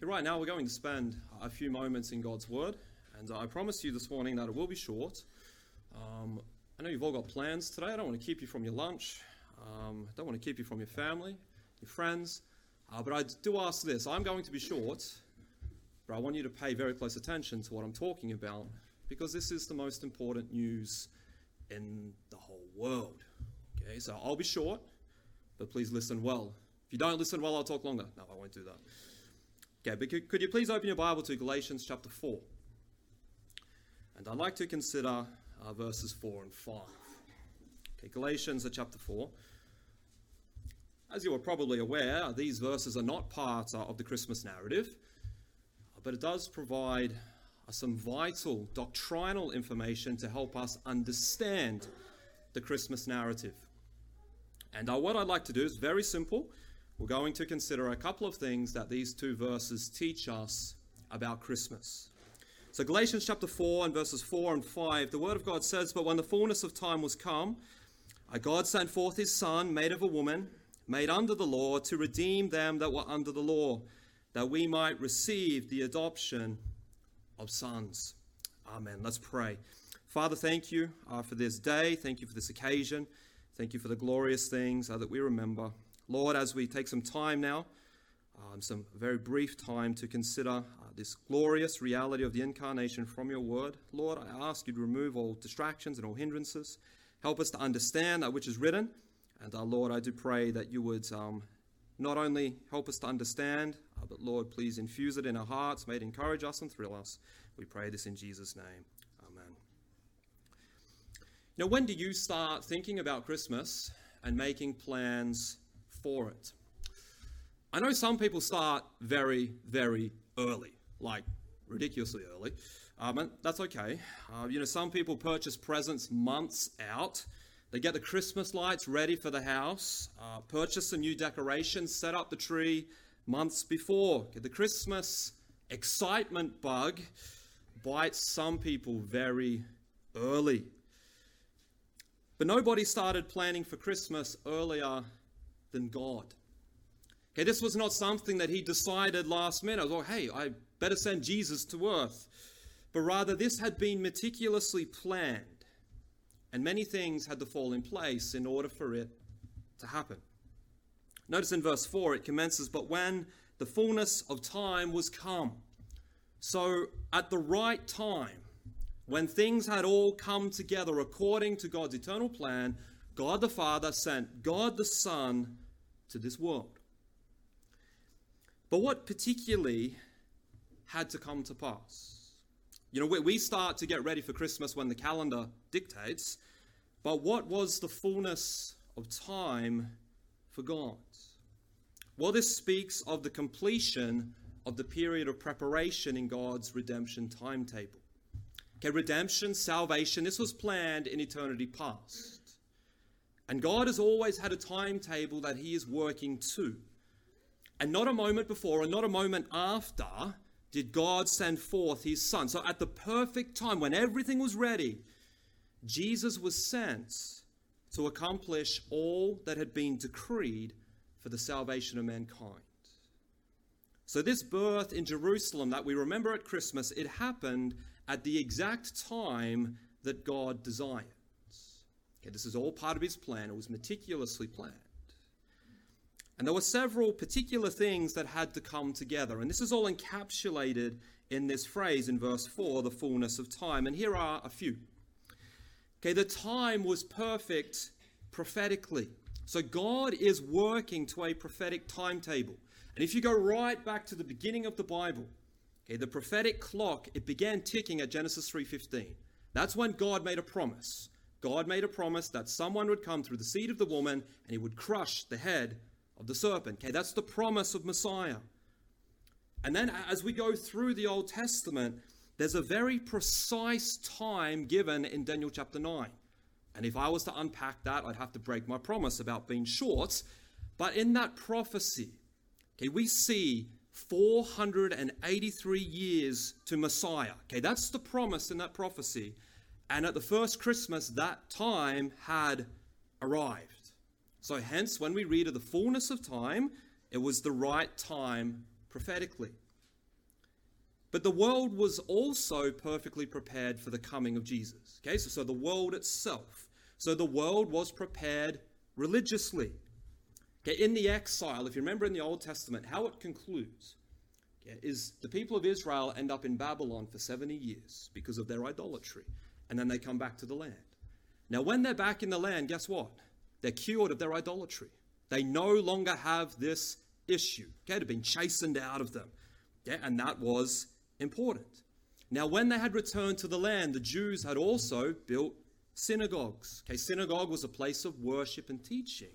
Right now we're going to spend a few moments in God's Word, and I promise you this morning that it will be short. Um, I know you've all got plans today. I don't want to keep you from your lunch. Um, I don't want to keep you from your family, your friends. Uh, but I do ask this I'm going to be short, but I want you to pay very close attention to what I'm talking about because this is the most important news in the whole world. Okay, so I'll be short, but please listen well. If you don't listen well, I'll talk longer. No, I won't do that. Okay, but could, you please open your Bible to Galatians chapter 4? And I'd like to consider uh, verses 4 and 5. Okay, Galatians chapter 4. As you are probably aware, these verses are not part of the Christmas narrative, but it does provide uh, some vital doctrinal information to help us understand the Christmas narrative. And uh, what I'd like to do is very simple. We're going to consider a couple of things that these two verses teach us about Christmas. So, Galatians chapter 4 and verses 4 and 5, the Word of God says, But when the fullness of time was come, God sent forth his Son, made of a woman, made under the law, to redeem them that were under the law, that we might receive the adoption of sons. Amen. Let's pray. Father, thank you uh, for this day. Thank you for this occasion. Thank you for the glorious things uh, that we remember. Lord, as we take some time now, um, some very brief time to consider uh, this glorious reality of the incarnation from your word, Lord, I ask you to remove all distractions and all hindrances. Help us to understand that which is written. And uh, Lord, I do pray that you would um, not only help us to understand, uh, but Lord, please infuse it in our hearts, may it encourage us and thrill us. We pray this in Jesus' name. Amen. Now, when do you start thinking about Christmas and making plans for it. I know some people start very, very early, like ridiculously early. Um, and that's okay. Uh, you know, some people purchase presents months out. They get the Christmas lights ready for the house, uh, purchase some new decorations, set up the tree months before. Get The Christmas excitement bug bites some people very early. But nobody started planning for Christmas earlier than God. Okay, this was not something that he decided last minute. Oh, hey, I better send Jesus to earth. But rather, this had been meticulously planned. And many things had to fall in place in order for it to happen. Notice in verse 4 it commences, But when the fullness of time was come. So, at the right time, when things had all come together according to God's eternal plan, God the Father sent God the Son to this world. But what particularly had to come to pass? You know, we start to get ready for Christmas when the calendar dictates, but what was the fullness of time for God? Well, this speaks of the completion of the period of preparation in God's redemption timetable. Okay, redemption, salvation, this was planned in eternity past. And God has always had a timetable that He is working to. And not a moment before and not a moment after did God send forth His Son. So at the perfect time, when everything was ready, Jesus was sent to accomplish all that had been decreed for the salvation of mankind. So, this birth in Jerusalem that we remember at Christmas, it happened at the exact time that God desired. Okay, this is all part of his plan. It was meticulously planned. And there were several particular things that had to come together. And this is all encapsulated in this phrase in verse 4 the fullness of time. And here are a few. Okay, the time was perfect prophetically. So God is working to a prophetic timetable. And if you go right back to the beginning of the Bible, okay, the prophetic clock, it began ticking at Genesis 3:15. That's when God made a promise. God made a promise that someone would come through the seed of the woman and he would crush the head of the serpent. Okay, that's the promise of Messiah. And then as we go through the Old Testament, there's a very precise time given in Daniel chapter 9. And if I was to unpack that, I'd have to break my promise about being short. But in that prophecy, okay, we see 483 years to Messiah. Okay, that's the promise in that prophecy. And at the first Christmas, that time had arrived. So, hence, when we read of the fullness of time, it was the right time prophetically. But the world was also perfectly prepared for the coming of Jesus. Okay, so, so the world itself. So the world was prepared religiously. Okay, in the exile, if you remember in the Old Testament, how it concludes okay, is the people of Israel end up in Babylon for 70 years because of their idolatry, and then they come back to the land. Now, when they're back in the land, guess what? They're cured of their idolatry. They no longer have this issue. Okay, it had been chastened out of them. Okay, and that was important. Now, when they had returned to the land, the Jews had also built synagogues. Okay, synagogue was a place of worship and teaching.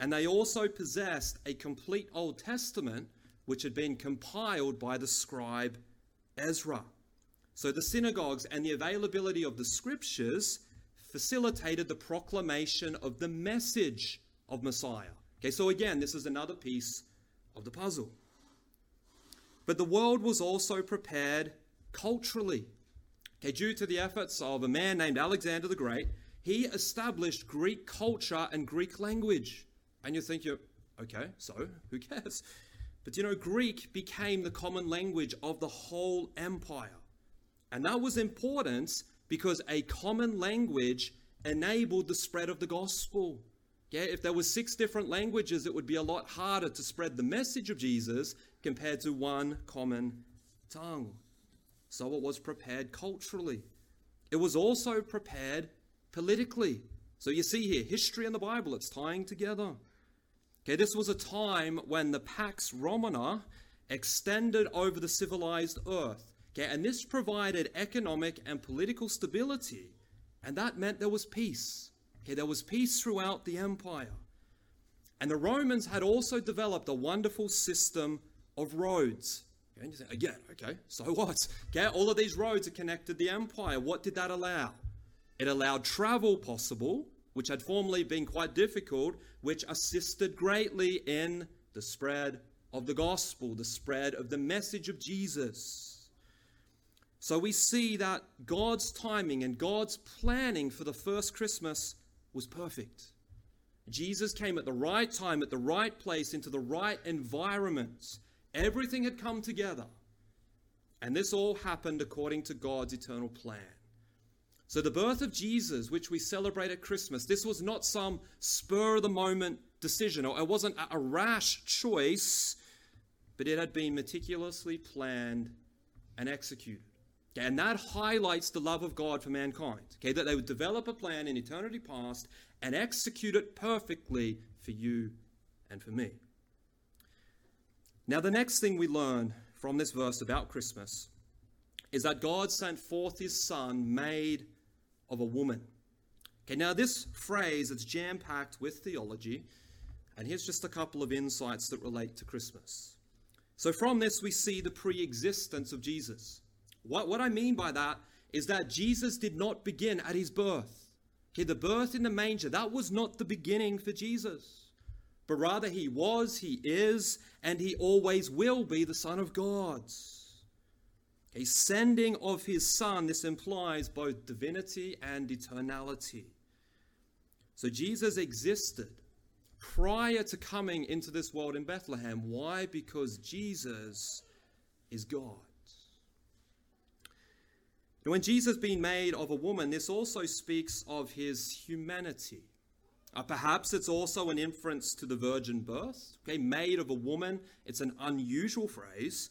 And they also possessed a complete Old Testament which had been compiled by the scribe Ezra. So the synagogues and the availability of the scriptures facilitated the proclamation of the message of Messiah. Okay, so again, this is another piece of the puzzle. But the world was also prepared culturally. Okay, due to the efforts of a man named Alexander the Great, he established Greek culture and Greek language. And you think you're, okay, so who cares? But you know, Greek became the common language of the whole empire. And that was important because a common language enabled the spread of the gospel. Yeah, if there were six different languages, it would be a lot harder to spread the message of Jesus compared to one common tongue. So it was prepared culturally. It was also prepared politically. So you see here, history and the Bible, it's tying together. Okay, this was a time when the Pax Romana extended over the civilized earth. Okay, and this provided economic and political stability, and that meant there was peace. Okay, there was peace throughout the empire. And the Romans had also developed a wonderful system of roads. Okay, and you think, again, okay, so what? Okay, all of these roads are connected the empire. What did that allow? It allowed travel possible, which had formerly been quite difficult, which assisted greatly in the spread of the gospel, the spread of the message of Jesus. So we see that God's timing and God's planning for the first Christmas was perfect. Jesus came at the right time, at the right place, into the right environment. Everything had come together. And this all happened according to God's eternal plan. So, the birth of Jesus, which we celebrate at Christmas, this was not some spur of the moment decision, or it wasn't a rash choice, but it had been meticulously planned and executed. Okay, and that highlights the love of God for mankind. Okay, that they would develop a plan in eternity past and execute it perfectly for you and for me. Now, the next thing we learn from this verse about Christmas is that God sent forth his Son made of a woman. Okay, now this phrase is jam packed with theology, and here's just a couple of insights that relate to Christmas. So, from this, we see the pre existence of Jesus. What, what I mean by that is that Jesus did not begin at his birth. Okay, the birth in the manger, that was not the beginning for Jesus. But rather, he was, he is, and he always will be the Son of God. A sending of his Son, this implies both divinity and eternality. So Jesus existed prior to coming into this world in Bethlehem. Why? Because Jesus is God. When Jesus being made of a woman, this also speaks of his humanity. Uh, perhaps it's also an inference to the virgin birth. Okay, made of a woman, it's an unusual phrase,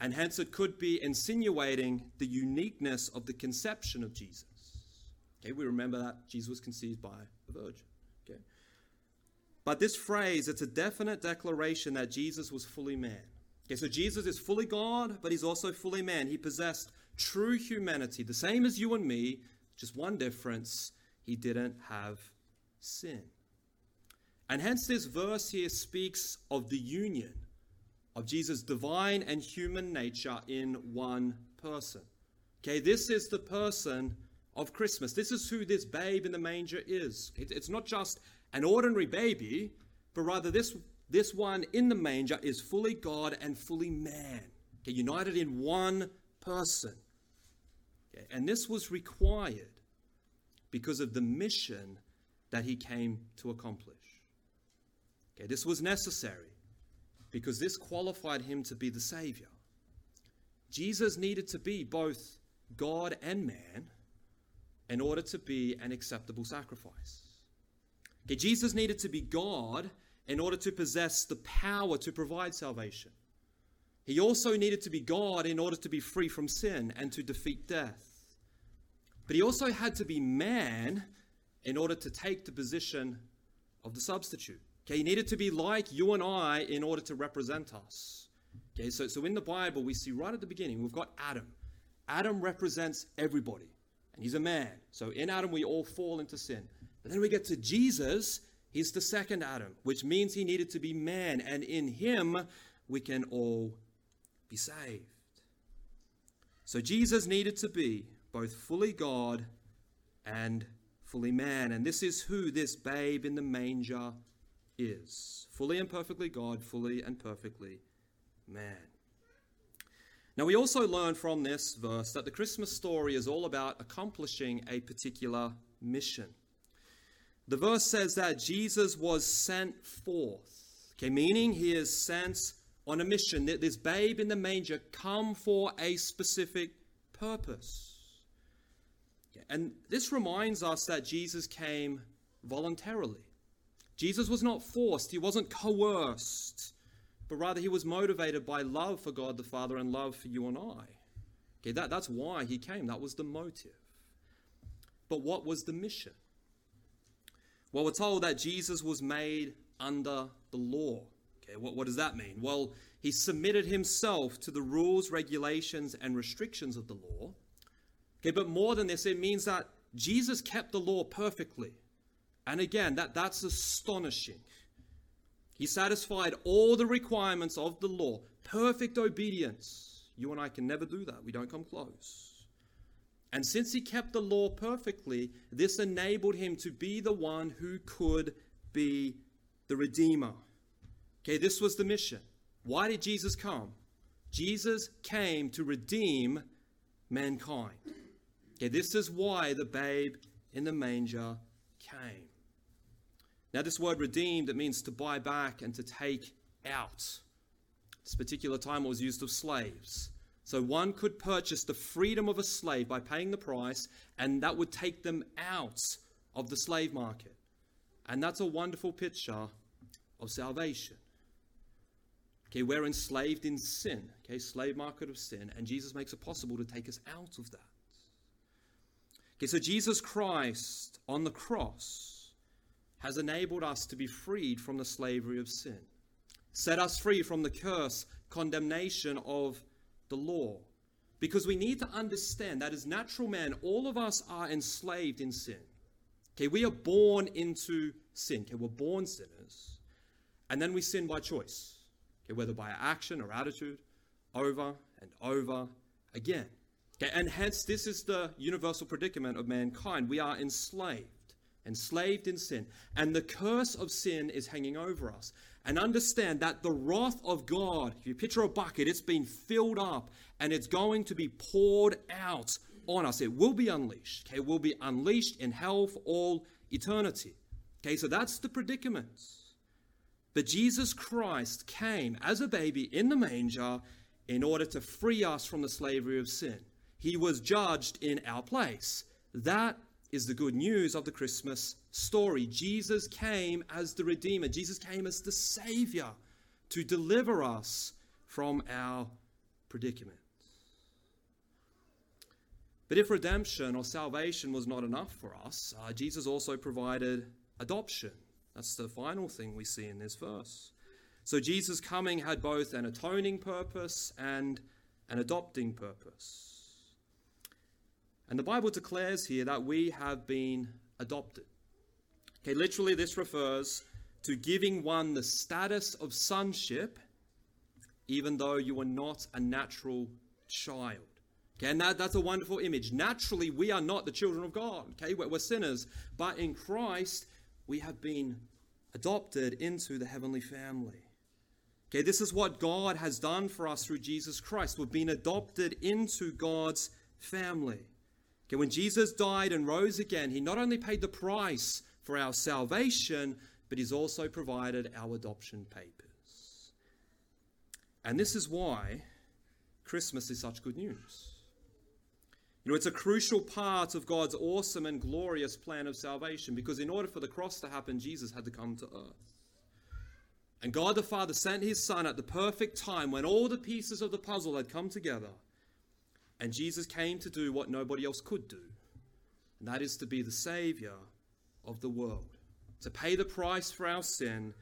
and hence it could be insinuating the uniqueness of the conception of Jesus. Okay, we remember that Jesus was conceived by a virgin. Okay. But this phrase, it's a definite declaration that Jesus was fully man. Okay, so Jesus is fully God, but he's also fully man. He possessed true humanity, the same as you and me, just one difference he didn't have sin. And hence, this verse here speaks of the union of Jesus' divine and human nature in one person. Okay, this is the person of Christmas. This is who this babe in the manger is. It's not just an ordinary baby, but rather this, this one in the manger is fully God and fully man. Okay, united in one person. And this was required because of the mission that he came to accomplish. Okay, this was necessary because this qualified him to be the Savior. Jesus needed to be both God and man in order to be an acceptable sacrifice. Okay, Jesus needed to be God in order to possess the power to provide salvation. He also needed to be God in order to be free from sin and to defeat death. But he also had to be man in order to take the position of the substitute. Okay, he needed to be like you and I in order to represent us. Okay, so, so in the Bible, we see right at the beginning, we've got Adam. Adam represents everybody, and he's a man. So in Adam, we all fall into sin. But then we get to Jesus, he's the second Adam, which means he needed to be man, and in him, we can all be saved. So Jesus needed to be both fully God and fully man. And this is who this babe in the manger is fully and perfectly God, fully and perfectly man. Now, we also learn from this verse that the Christmas story is all about accomplishing a particular mission. The verse says that Jesus was sent forth, okay, meaning he is sent on a mission. That This babe in the manger come for a specific purpose. And this reminds us that Jesus came voluntarily. Jesus was not forced, he wasn't coerced, but rather he was motivated by love for God the Father and love for you and I. Okay, that, that's why he came, that was the motive. But what was the mission? Well, we're told that Jesus was made under the law. Okay, what, what does that mean? Well, he submitted himself to the rules, regulations, and restrictions of the law. Okay, but more than this, it means that Jesus kept the law perfectly. And again, that, that's astonishing. He satisfied all the requirements of the law, perfect obedience. You and I can never do that. We don't come close. And since he kept the law perfectly, this enabled him to be the one who could be the Redeemer. Okay, this was the mission. Why did Jesus come? Jesus came to redeem mankind. Okay, this is why the babe in the manger came. Now, this word redeemed, it means to buy back and to take out. This particular time it was used of slaves. So one could purchase the freedom of a slave by paying the price, and that would take them out of the slave market. And that's a wonderful picture of salvation. Okay, we're enslaved in sin, okay, slave market of sin, and Jesus makes it possible to take us out of that. Okay, so Jesus Christ on the cross has enabled us to be freed from the slavery of sin, set us free from the curse, condemnation of the law. Because we need to understand that as natural man, all of us are enslaved in sin. Okay, we are born into sin. Okay, we're born sinners. And then we sin by choice okay, whether by action or attitude, over and over again. Okay, and hence, this is the universal predicament of mankind. We are enslaved, enslaved in sin. And the curse of sin is hanging over us. And understand that the wrath of God, if you picture a bucket, it's been filled up and it's going to be poured out on us. It will be unleashed. Okay, it will be unleashed in hell for all eternity. Okay, so that's the predicament. But Jesus Christ came as a baby in the manger in order to free us from the slavery of sin. He was judged in our place. That is the good news of the Christmas story. Jesus came as the Redeemer, Jesus came as the Savior to deliver us from our predicament. But if redemption or salvation was not enough for us, uh, Jesus also provided adoption. That's the final thing we see in this verse. So Jesus' coming had both an atoning purpose and an adopting purpose. And the Bible declares here that we have been adopted. Okay, literally, this refers to giving one the status of sonship, even though you are not a natural child. Okay, and that, that's a wonderful image. Naturally, we are not the children of God. Okay, we're, we're sinners. But in Christ, we have been adopted into the heavenly family. Okay, this is what God has done for us through Jesus Christ. We've been adopted into God's family. Okay, when Jesus died and rose again, he not only paid the price for our salvation, but he's also provided our adoption papers. And this is why Christmas is such good news. You know, it's a crucial part of God's awesome and glorious plan of salvation because in order for the cross to happen, Jesus had to come to earth. And God the Father sent his Son at the perfect time when all the pieces of the puzzle had come together. And Jesus came to do what nobody else could do, and that is to be the Savior of the world, to pay the price for our sin,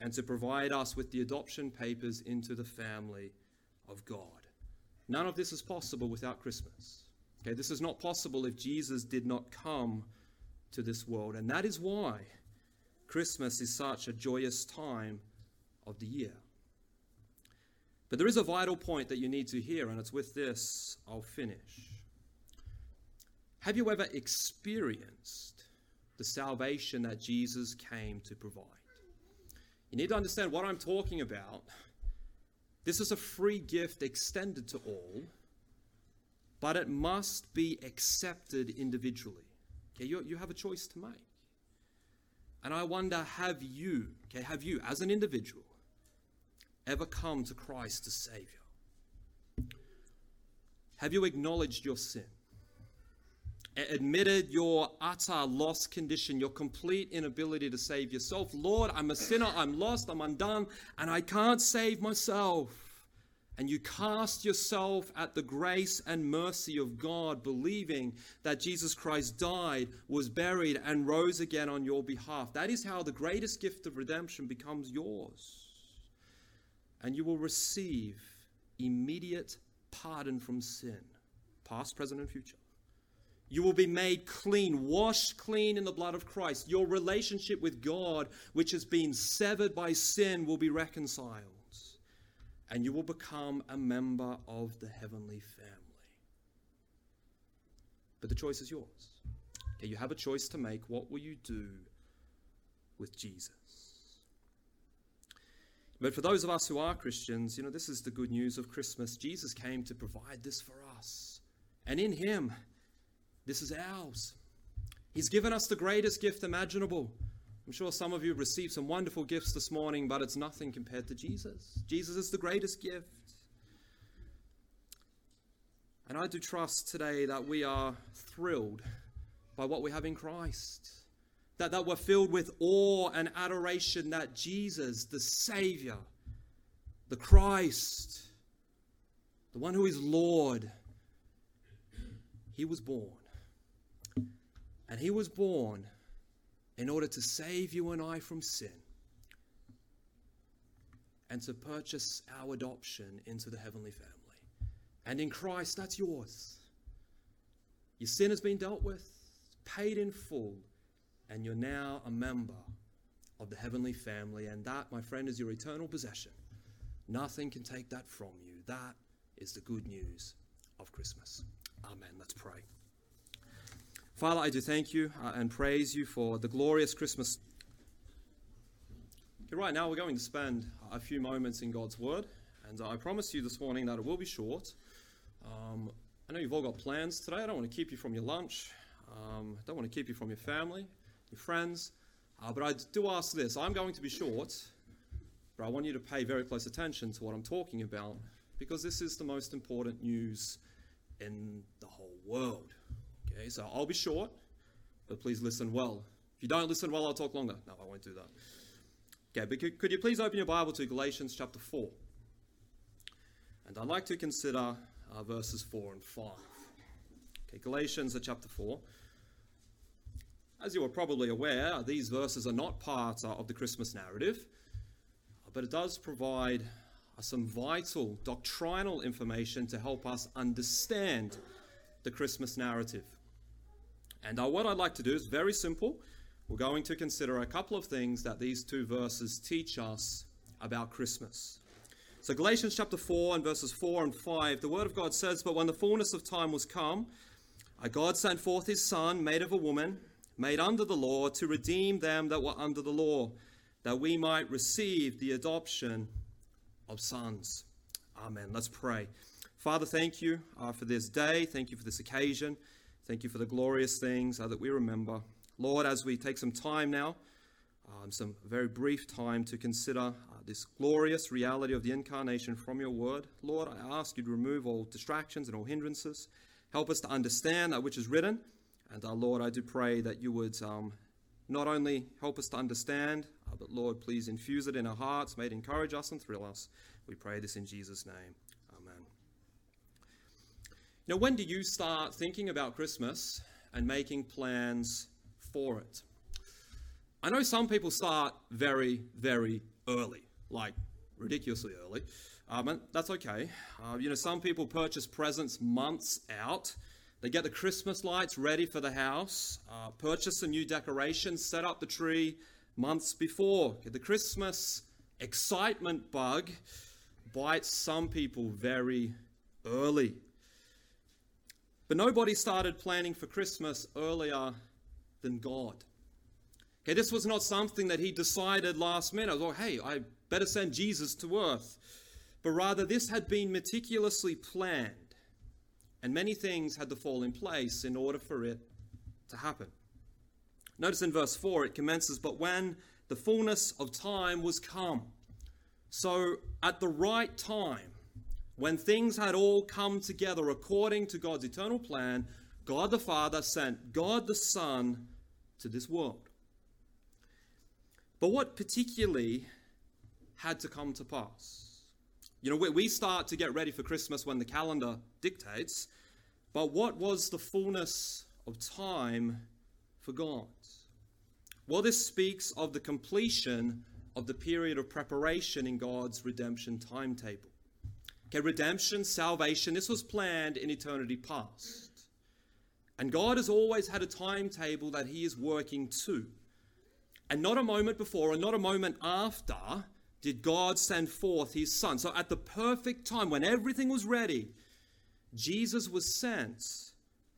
and to provide us with the adoption papers into the family of God. None of this is possible without Christmas. Okay, this is not possible if Jesus did not come to this world, and that is why Christmas is such a joyous time of the year. But there is a vital point that you need to hear, and it's with this I'll finish. Have you ever experienced the salvation that Jesus came to provide? You need to understand what I'm talking about. This is a free gift extended to all, but it must be accepted individually. Okay, you, you have a choice to make. And I wonder have you, okay, have you as an individual ever come to Christ as Savior? Have you acknowledged your sin? Admitted your utter lost condition, your complete inability to save yourself. Lord, I'm a sinner, I'm lost, I'm undone, and I can't save myself and you cast yourself at the grace and mercy of God, believing that Jesus Christ died, was buried, and rose again on your behalf. That is how the greatest gift of redemption becomes yours. And you will receive immediate pardon from sin, past, present, and future. You will be made clean, washed clean in the blood of Christ. Your relationship with God, which has been severed by sin, will be reconciled and you will become a member of the heavenly family. But the choice is yours. Okay, you have a choice to make. What will you do with Jesus? But for those of us who are Christians, you know, this is the good news of Christmas. Jesus came to provide this for us. And in Him, this is ours. He's given us the greatest gift imaginable I'm sure some of you received some wonderful gifts this morning, but it's nothing compared to Jesus. Jesus is the greatest gift. And I do trust today that we are thrilled by what we have in Christ. That, that we're filled with awe and adoration that Jesus, the Savior, the Christ, the one who is Lord, He was born. And He was born in order to save you and I from sin and to purchase our adoption into the heavenly family. And in Christ, that's yours. Your sin has been dealt with, paid in full, and you're now a member of the heavenly family. And that, my friend, is your eternal possession. Nothing can take that from you. That is the good news of Christmas. Amen. Let's pray. Father, I do thank you uh, and praise you for the glorious Christmas. Okay, right now, we're going to spend a few moments in God's Word, and I promise you this morning that it will be short. Um, I know you've all got plans today. I don't want to keep you from your lunch. Um, I don't want to keep you from your family, your friends. Uh, but I do ask this I'm going to be short, but I want you to pay very close attention to what I'm talking about because this is the most important news in the whole world. Okay, so I'll be short, but please listen well. If you don't listen well, I'll talk longer. No, I won't do that. Okay, but could, you please open your Bible to Galatians chapter 4? And I'd like to consider uh, verses 4 and 5. Okay, Galatians chapter 4. As you are probably aware, these verses are not part of the Christmas narrative, but it does provide some vital doctrinal information to help us understand the Christmas narrative. And uh, what I'd like to do is very simple. We're going to consider a couple of things that these two verses teach us about Christmas. So, Galatians chapter 4 and verses 4 and 5, the Word of God says, But when the fullness of time was come, God sent forth his Son, made of a woman, made under the law, to redeem them that were under the law, that we might receive the adoption of sons. Amen. Let's pray. Father, thank you uh, for this day. Thank you for this occasion. Thank you for the glorious things uh, that we remember. Lord, as we take some time now, um, some very brief time to consider uh, this glorious reality of the incarnation from your word. Lord, I ask you to remove all distractions and all hindrances. Help us to understand that which is written. And uh, Lord, I do pray that you would um, not only help us to understand, uh, but Lord, please infuse it in our hearts, may it encourage us and thrill us. We pray this in Jesus' name. Amen. Now, when do you start thinking about Christmas and making plans for it? I know some people start very, very early, like ridiculously early. Um, and that's okay. Uh, you know, some people purchase presents months out. They get the Christmas lights ready for the house, uh, purchase some new decorations, set up the tree months before. The Christmas excitement bug bites some people very early. But nobody started planning for Christmas earlier than God. Okay, this was not something that he decided last minute. Oh, hey, I better send Jesus to earth. But rather, this had been meticulously planned, and many things had to fall in place in order for it to happen. Notice in verse 4 it commences, But when the fullness of time was come. So, at the right time, when things had all come together according to God's eternal plan, God the Father sent God the Son to this world. But what particularly had to come to pass? You know, we we start to get ready for Christmas when the calendar dictates, but what was the fullness of time for God? Well, this speaks of the completion of the period of preparation in God's redemption timetable. Okay, redemption, salvation, this was planned in eternity past. And God has always had a timetable that He is working to. And not a moment before and not a moment after did God send forth his son. So at the perfect time, when everything was ready, Jesus was sent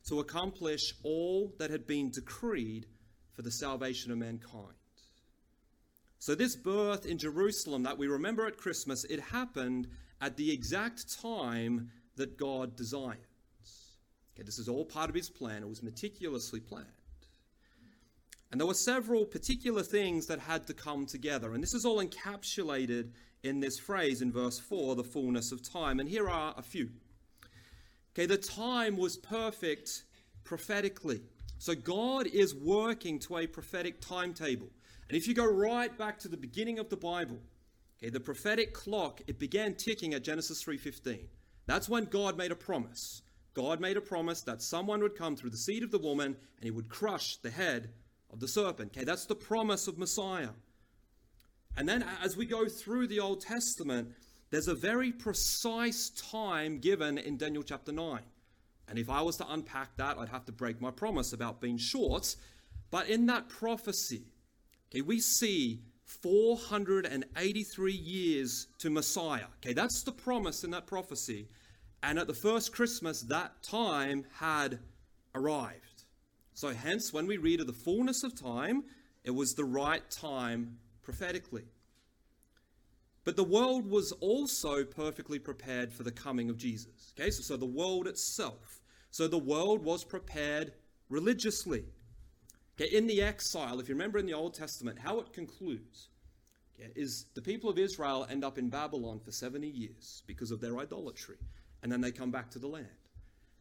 to accomplish all that had been decreed for the salvation of mankind. So, this birth in Jerusalem that we remember at Christmas, it happened at the exact time that God desired. Okay, this is all part of his plan, it was meticulously planned. And there were several particular things that had to come together. And this is all encapsulated in this phrase in verse 4 the fullness of time. And here are a few. Okay, the time was perfect prophetically. So God is working to a prophetic timetable. And if you go right back to the beginning of the Bible, okay, the prophetic clock, it began ticking at Genesis 3:15. That's when God made a promise. God made a promise that someone would come through the seed of the woman and he would crush the head of the serpent. Okay, that's the promise of Messiah. And then as we go through the Old Testament, there's a very precise time given in Daniel chapter 9. And if I was to unpack that, I'd have to break my promise about being short. But in that prophecy, okay, we see 483 years to Messiah. Okay, that's the promise in that prophecy. And at the first Christmas, that time had arrived. So, hence, when we read of the fullness of time, it was the right time prophetically. But the world was also perfectly prepared for the coming of Jesus. Okay, so, so the world itself. So the world was prepared religiously. Okay, in the exile, if you remember in the Old Testament, how it concludes okay, is the people of Israel end up in Babylon for 70 years because of their idolatry, and then they come back to the land.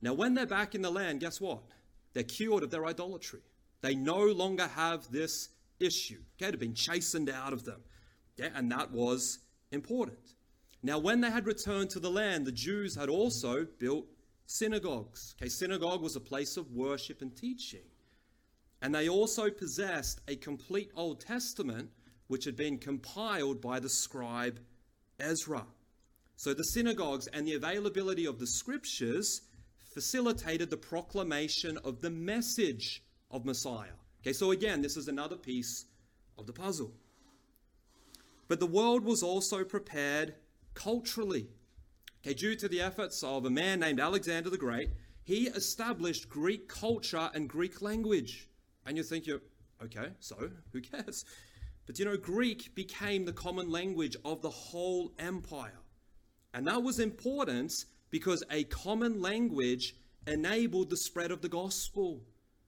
Now, when they're back in the land, guess what? They're cured of their idolatry. They no longer have this issue. Okay, it had been chastened out of them. Yeah, and that was important. Now, when they had returned to the land, the Jews had also built synagogues. Okay, synagogue was a place of worship and teaching. And they also possessed a complete Old Testament, which had been compiled by the scribe Ezra. So the synagogues and the availability of the scriptures facilitated the proclamation of the message of Messiah. Okay, so again, this is another piece of the puzzle. But the world was also prepared culturally. Okay, due to the efforts of a man named Alexander the Great, he established Greek culture and Greek language. And you think you're, okay, so who cares? But you know, Greek became the common language of the whole empire. And that was important because a common language enabled the spread of the gospel.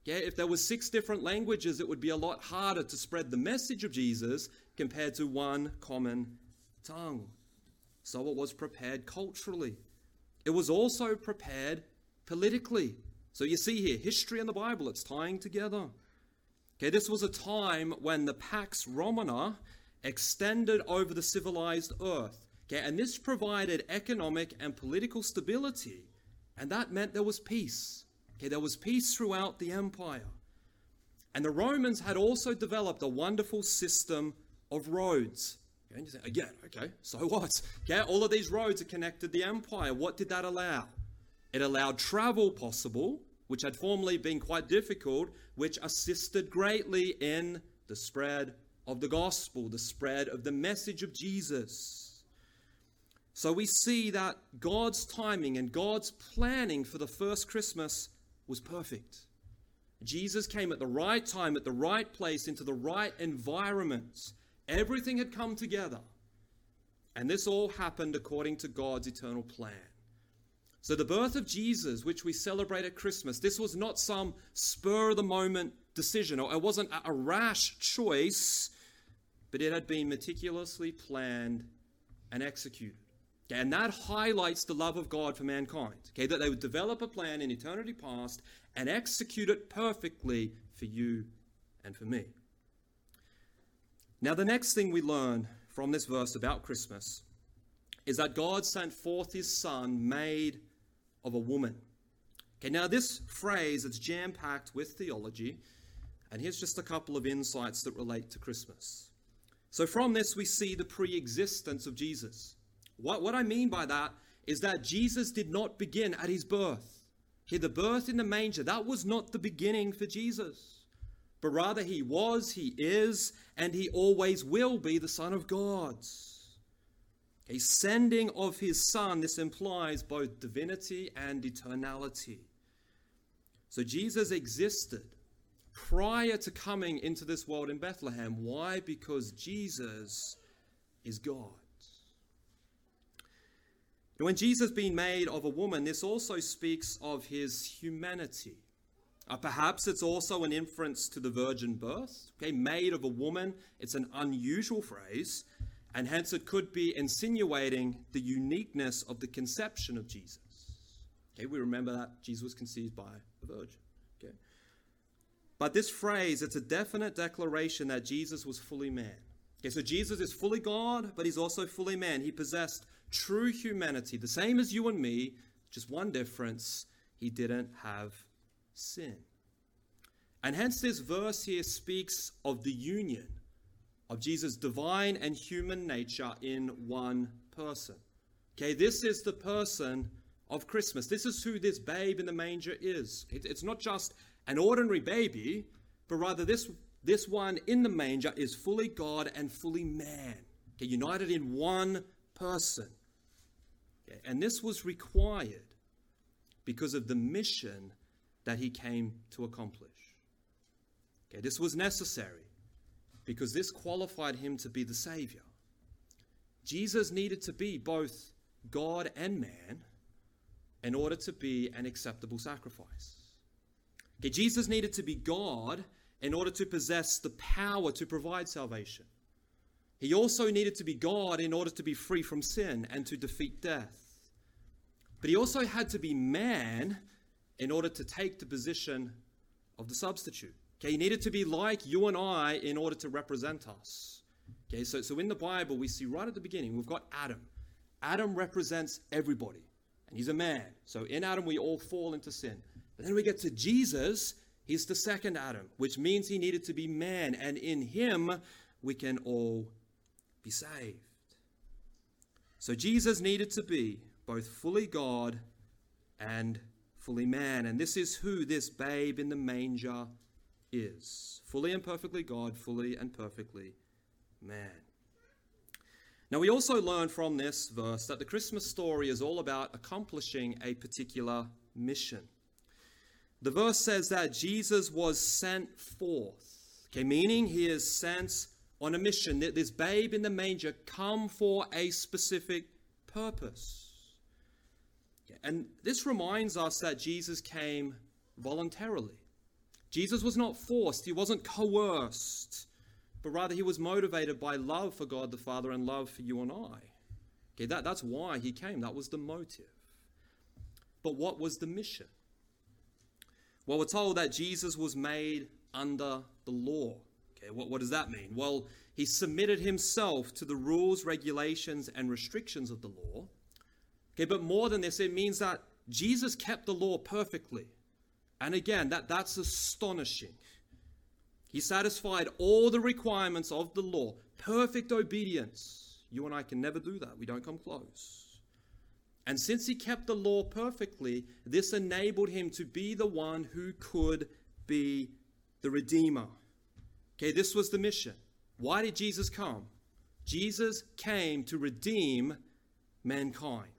Yeah, if there were six different languages, it would be a lot harder to spread the message of Jesus compared to one common tongue. So it was prepared culturally. It was also prepared politically. So you see here, history and the Bible, it's tying together. Okay, this was a time when the Pax Romana extended over the civilized earth. Okay, and this provided economic and political stability, and that meant there was peace. Okay, there was peace throughout the empire. And the Romans had also developed a wonderful system of roads. Okay, say, again, okay, so what? Okay, all of these roads are connected the empire. What did that allow? It allowed travel possible, which had formerly been quite difficult, which assisted greatly in the spread of the gospel, the spread of the message of Jesus. So we see that God's timing and God's planning for the first Christmas was perfect. Jesus came at the right time, at the right place, into the right environment. Everything had come together. And this all happened according to God's eternal plan. So, the birth of Jesus, which we celebrate at Christmas, this was not some spur of the moment decision, or it wasn't a rash choice, but it had been meticulously planned and executed. Okay, and that highlights the love of God for mankind. Okay, that they would develop a plan in eternity past and execute it perfectly for you and for me. Now, the next thing we learn from this verse about Christmas is that God sent forth his Son made of a woman. Okay, now this phrase is jam packed with theology, and here's just a couple of insights that relate to Christmas. So, from this, we see the pre existence of Jesus. What, what I mean by that is that Jesus did not begin at his birth. Okay, the birth in the manger, that was not the beginning for Jesus, but rather he was, he is, and he always will be the Son of God. A sending of his Son, this implies both divinity and eternality. So Jesus existed prior to coming into this world in Bethlehem. Why? Because Jesus is God. When Jesus being made of a woman, this also speaks of his humanity. Uh, perhaps it's also an inference to the virgin birth. Okay, made of a woman, it's an unusual phrase, and hence it could be insinuating the uniqueness of the conception of Jesus. Okay, we remember that Jesus was conceived by a virgin. Okay. But this phrase, it's a definite declaration that Jesus was fully man. Okay, so Jesus is fully God, but he's also fully man. He possessed true humanity, the same as you and me, just one difference, he didn't have sin. And hence this verse here speaks of the union of Jesus' divine and human nature in one person. Okay, this is the person of Christmas. This is who this babe in the manger is. It's not just an ordinary baby, but rather this, this one in the manger is fully God and fully man. Okay, united in one person. And this was required because of the mission that he came to accomplish. Okay, this was necessary because this qualified him to be the Savior. Jesus needed to be both God and man in order to be an acceptable sacrifice. Okay, Jesus needed to be God in order to possess the power to provide salvation. He also needed to be God in order to be free from sin and to defeat death. But he also had to be man in order to take the position of the substitute. Okay, he needed to be like you and I in order to represent us. Okay, so, so in the Bible, we see right at the beginning, we've got Adam. Adam represents everybody, and he's a man. So in Adam, we all fall into sin. But then we get to Jesus, he's the second Adam, which means he needed to be man, and in him, we can all be saved. So Jesus needed to be both fully God and fully man. And this is who this babe in the manger is fully and perfectly God, fully and perfectly man. Now, we also learn from this verse that the Christmas story is all about accomplishing a particular mission. The verse says that Jesus was sent forth, okay, meaning he is sent on a mission, this babe in the manger come for a specific purpose. And this reminds us that Jesus came voluntarily. Jesus was not forced, he wasn't coerced. but rather he was motivated by love for God the Father and love for you and I. Okay, that, that's why he came. That was the motive. But what was the mission? Well, we're told that Jesus was made under the law. Okay, what, what does that mean? Well, he submitted himself to the rules, regulations, and restrictions of the law. Okay, but more than this, it means that Jesus kept the law perfectly. And again, that, that's astonishing. He satisfied all the requirements of the law, perfect obedience. You and I can never do that. We don't come close. And since he kept the law perfectly, this enabled him to be the one who could be the Redeemer. Okay, this was the mission. Why did Jesus come? Jesus came to redeem mankind.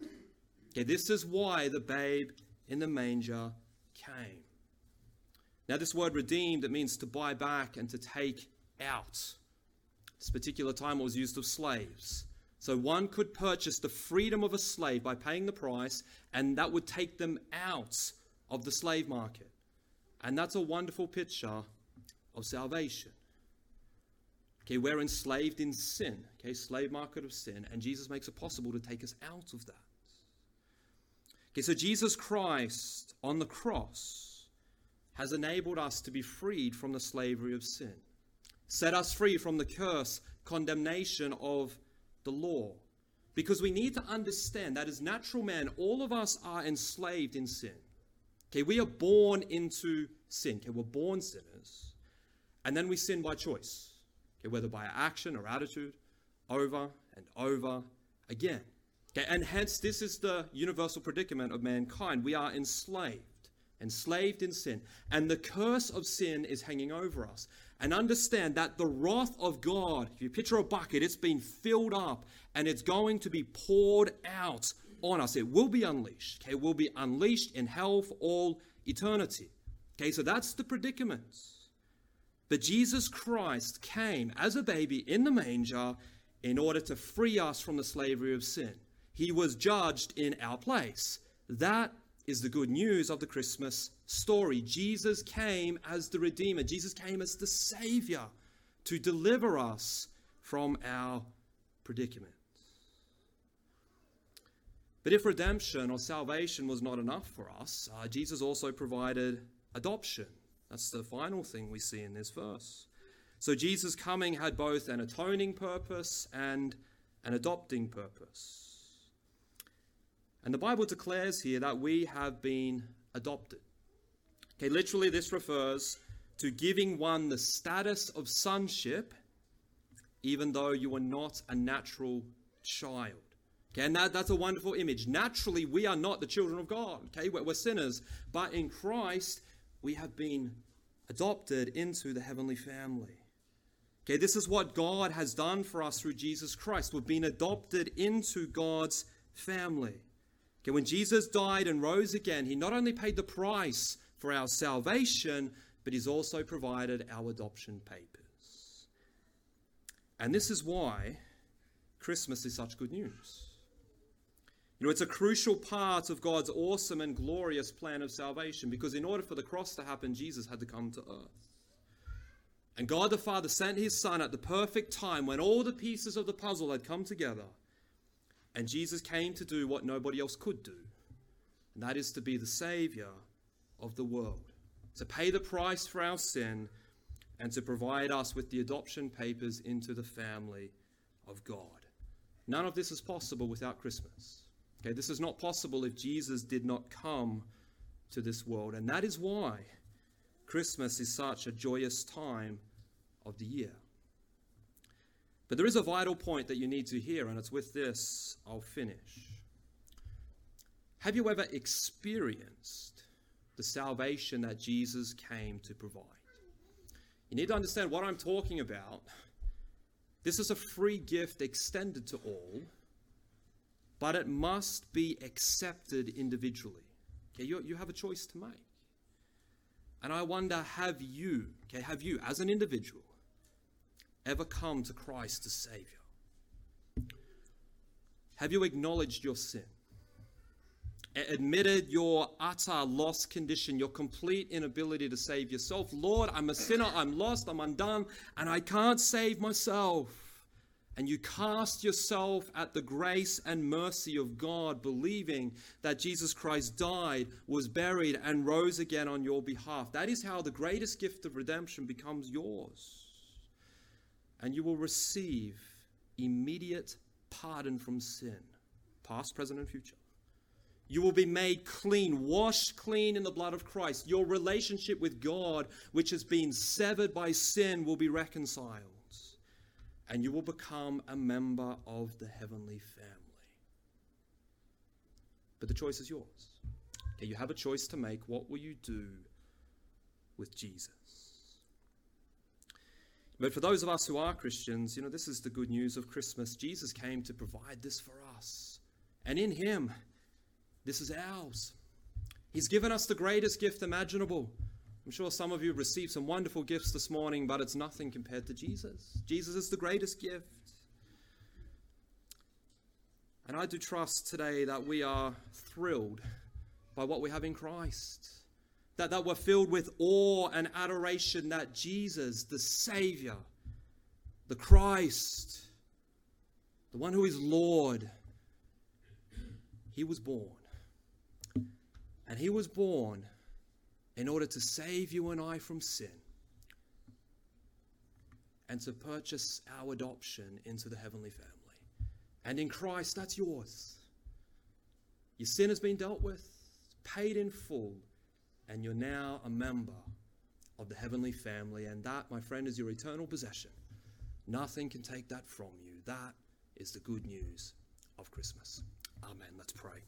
Okay, this is why the babe in the manger came. Now, this word redeemed, it means to buy back and to take out. This particular time it was used of slaves. So one could purchase the freedom of a slave by paying the price, and that would take them out of the slave market. And that's a wonderful picture of salvation. Okay, we're enslaved in sin, okay, slave market of sin, and Jesus makes it possible to take us out of that. Okay, so Jesus Christ on the cross has enabled us to be freed from the slavery of sin, set us free from the curse, condemnation of the law. Because we need to understand that as natural man, all of us are enslaved in sin. Okay, we are born into sin. Okay, we're born sinners. And then we sin by choice. Okay, whether by action or attitude, over and over again. Okay, and hence this is the universal predicament of mankind. We are enslaved, enslaved in sin. And the curse of sin is hanging over us and understand that the wrath of God, if you picture a bucket, it's been filled up and it's going to be poured out on us. It will be unleashed. Okay, it will be unleashed in hell for all eternity. Okay, so that's the predicament. But Jesus Christ came as a baby in the manger in order to free us from the slavery of sin. He was judged in our place. That is the good news of the Christmas story. Jesus came as the Redeemer, Jesus came as the Savior to deliver us from our predicament. But if redemption or salvation was not enough for us, uh, Jesus also provided adoption. That's the final thing we see in this verse. So Jesus' coming had both an atoning purpose and an adopting purpose. And the Bible declares here that we have been adopted. Okay, literally, this refers to giving one the status of sonship, even though you are not a natural child. Okay, and that, that's a wonderful image. Naturally, we are not the children of God. Okay, we're, we're sinners. But in Christ, we have been adopted into the heavenly family. Okay, this is what God has done for us through Jesus Christ. We've been adopted into God's family. Okay, when Jesus died and rose again, he not only paid the price for our salvation, but he's also provided our adoption papers. And this is why Christmas is such good news. You know, it's a crucial part of God's awesome and glorious plan of salvation because in order for the cross to happen, Jesus had to come to earth. And God the Father sent his Son at the perfect time when all the pieces of the puzzle had come together and Jesus came to do what nobody else could do, and that is to be the Savior of the world, to pay the price for our sin, and to provide us with the adoption papers into the family of God. None of this is possible without Christmas. Okay, this is not possible if Jesus did not come to this world, and that is why Christmas is such a joyous time of the year. But there is a vital point that you need to hear, and it's with this I'll finish. Have you ever experienced the salvation that Jesus came to provide? You need to understand what I'm talking about. This is a free gift extended to all, but it must be accepted individually. Okay, you, you have a choice to make. And I wonder, have you, okay, have you as an individual, ever come to Christ as Savior? Have you acknowledged your sin? admitted your utter lost condition, your complete inability to save yourself. Lord, I'm a sinner, I'm lost, I'm undone, and I can't save myself. And you cast yourself at the grace and mercy of God, believing that Jesus Christ died, was buried, and rose again on your behalf. That is how the greatest gift of redemption becomes yours. And you will receive immediate pardon from sin, past, present, and future. You will be made clean, washed clean in the blood of Christ. Your relationship with God, which has been severed by sin, will be reconciled. And you will become a member of the heavenly family. But the choice is yours. Okay, you have a choice to make. What will you do with Jesus? But for those of us who are Christians, you know, this is the good news of Christmas. Jesus came to provide this for us. And in Him, this is ours. He's given us the greatest gift imaginable. I'm sure some of you received some wonderful gifts this morning, but it's nothing compared to Jesus. Jesus is the greatest gift. And I do trust today that we are thrilled by what we have in Christ. That, that we're filled with awe and adoration that Jesus, the Savior, the Christ, the one who is Lord, he was born. And he was born in order to save you and I from sin and to purchase our adoption into the heavenly family. And in Christ, that's yours. Your sin has been dealt with, paid in full, and you're now a member of the heavenly family. And that, my friend, is your eternal possession. Nothing can take that from you. That is the good news of Christmas. Amen. Let's pray.